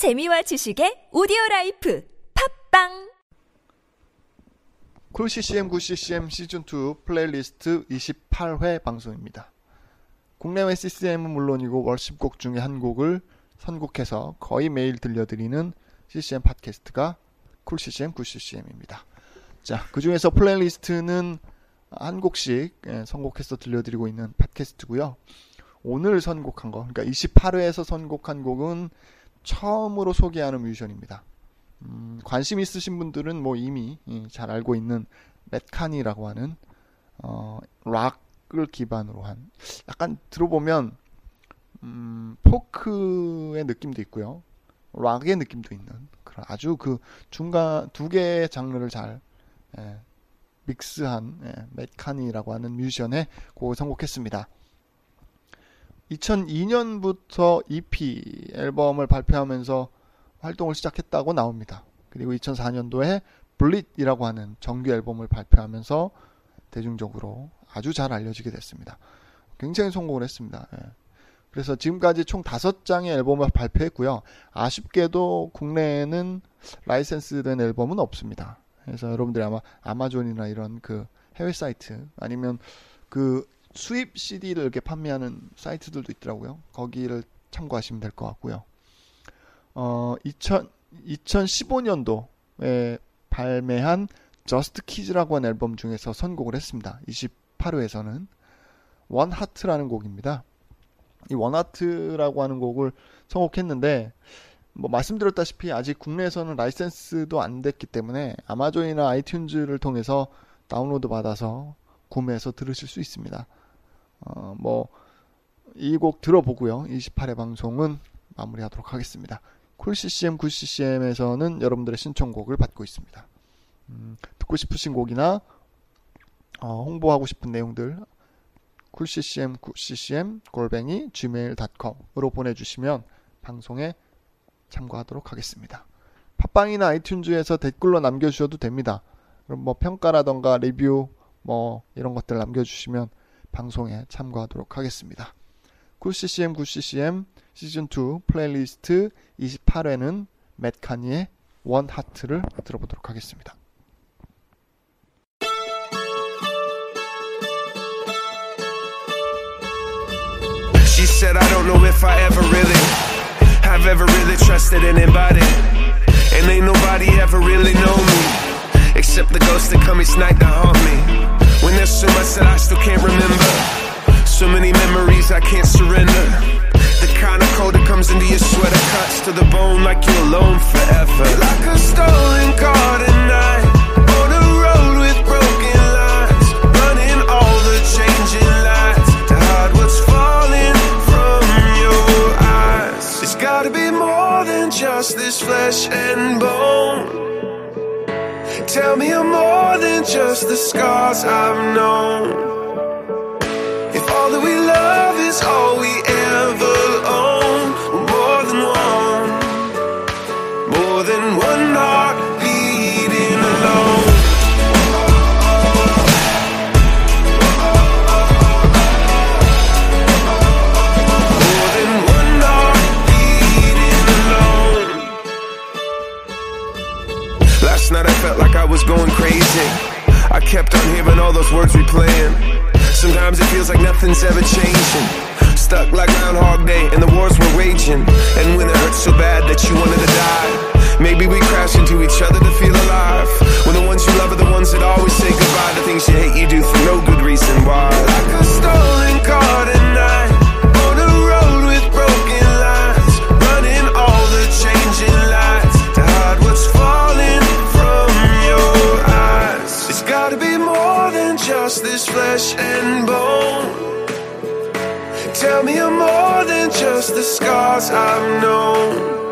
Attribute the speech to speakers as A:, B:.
A: 재미와 지식의 오디오 life 팟빵
B: Cool CCM Good CCM 시즌 2 플레이리스트 28회 방송입니다. 국내외 CCM은 물론이고 worship곡 중에 한 곡을 선곡해서 거의 매일 들려드리는 CCM 팟캐스트가 Cool CCM Good CCM입니다. 자, 그 중에서 playlist는 한 곡씩 예, 선곡해서 들려드리고 있는 팟캐스트고요. 오늘 선곡한 거, 그러니까 28회에서 선곡한 곡은 처음으로 소개하는 뮤지션입니다. 음, 관심 있으신 분들은 뭐 이미 예, 잘 알고 있는 맷카니라고 하는 어, 락을 기반으로 한 약간 들어보면 음, 포크의 느낌도 있고요. 락의 느낌도 있는 그런 아주 그 중간 두 개의 장르를 잘 예, 믹스한 예, 맷카니라고 하는 뮤지션의 곡을 선곡했습니다. 2002년부터 EP 앨범을 발표하면서 활동을 시작했다고 나옵니다. 그리고 2004년도에 블릿이라고 하는 정규 앨범을 발표하면서 대중적으로 아주 잘 알려지게 됐습니다. 굉장히 성공을 했습니다. 예. 그래서 지금까지 총 5장의 앨범을 발표했고요. 아쉽게도 국내에는 라이센스된 앨범은 없습니다. 그래서 여러분들이 아마 아마존이나 이런 그 해외 사이트 아니면 그 수입 CD를 이렇게 판매하는 사이트들도 있더라고요. 거기를 참고하시면 될 것 같고요. 어, 2000, 2015년도에 발매한 Just Kids라고 하는 앨범 중에서 선곡을 했습니다. 28회에서는 One Heart라는 곡입니다. 이 One Heart라고 하는 곡을 선곡했는데 뭐 말씀드렸다시피 아직 국내에서는 라이센스도 안 됐기 때문에 아마존이나 아이튠즈를 통해서 다운로드 받아서 구매해서 들으실 수 있습니다. 어, 뭐, 이 곡 들어보고요. 28회 방송은 마무리하도록 하겠습니다. Cool CCM, Good CCM에서는 여러분들의 신청곡을 받고 있습니다. 음, 듣고 싶으신 곡이나 어, 홍보하고 싶은 내용들 Cool CCM, Good CCM, 골뱅이, gmail.com으로 보내주시면 방송에 참고하도록 하겠습니다. 팟빵이나 아이튠즈에서 댓글로 남겨주셔도 됩니다. 그럼 뭐 평가라던가 리뷰 뭐 이런 것들 남겨주시면 방송에 참고하도록 하겠습니다. Cool CCM Good CCM 시즌2 플레이리스트 28회는 Mat Kearney의 One Heart를 들어보도록 하겠습니다.
C: She said, I don't know if I ever really have ever really trusted anybody. And ain't nobody ever really know me. Except the ghost that come each night to haunt me. Much that I still can't remember. So many memories I can't surrender. The kind of cold that comes into your sweater cuts to the bone like you're alone forever. Like a stolen car tonight. On a road with broken. Running all the changing lights. To hide what's falling from your eyes. It's gotta be more than just this flesh and bone. Tell me I'm more than just the scars I've known. If all that we love is all we ever own, more than one, more than one heart beating alone. Last night I felt like I was going crazy. I kept on hearing all those words replaying. Sometimes it feels like nothing's ever changing. Stuck like Groundhog Day and the wars were raging. And when it hurts so bad that you wanted to die, maybe we crash into each other to feel alive. When the ones you love are the ones that always say goodbye to things you hate, you do for no good this flesh and bone? Tell me you're more than just the scars I've known.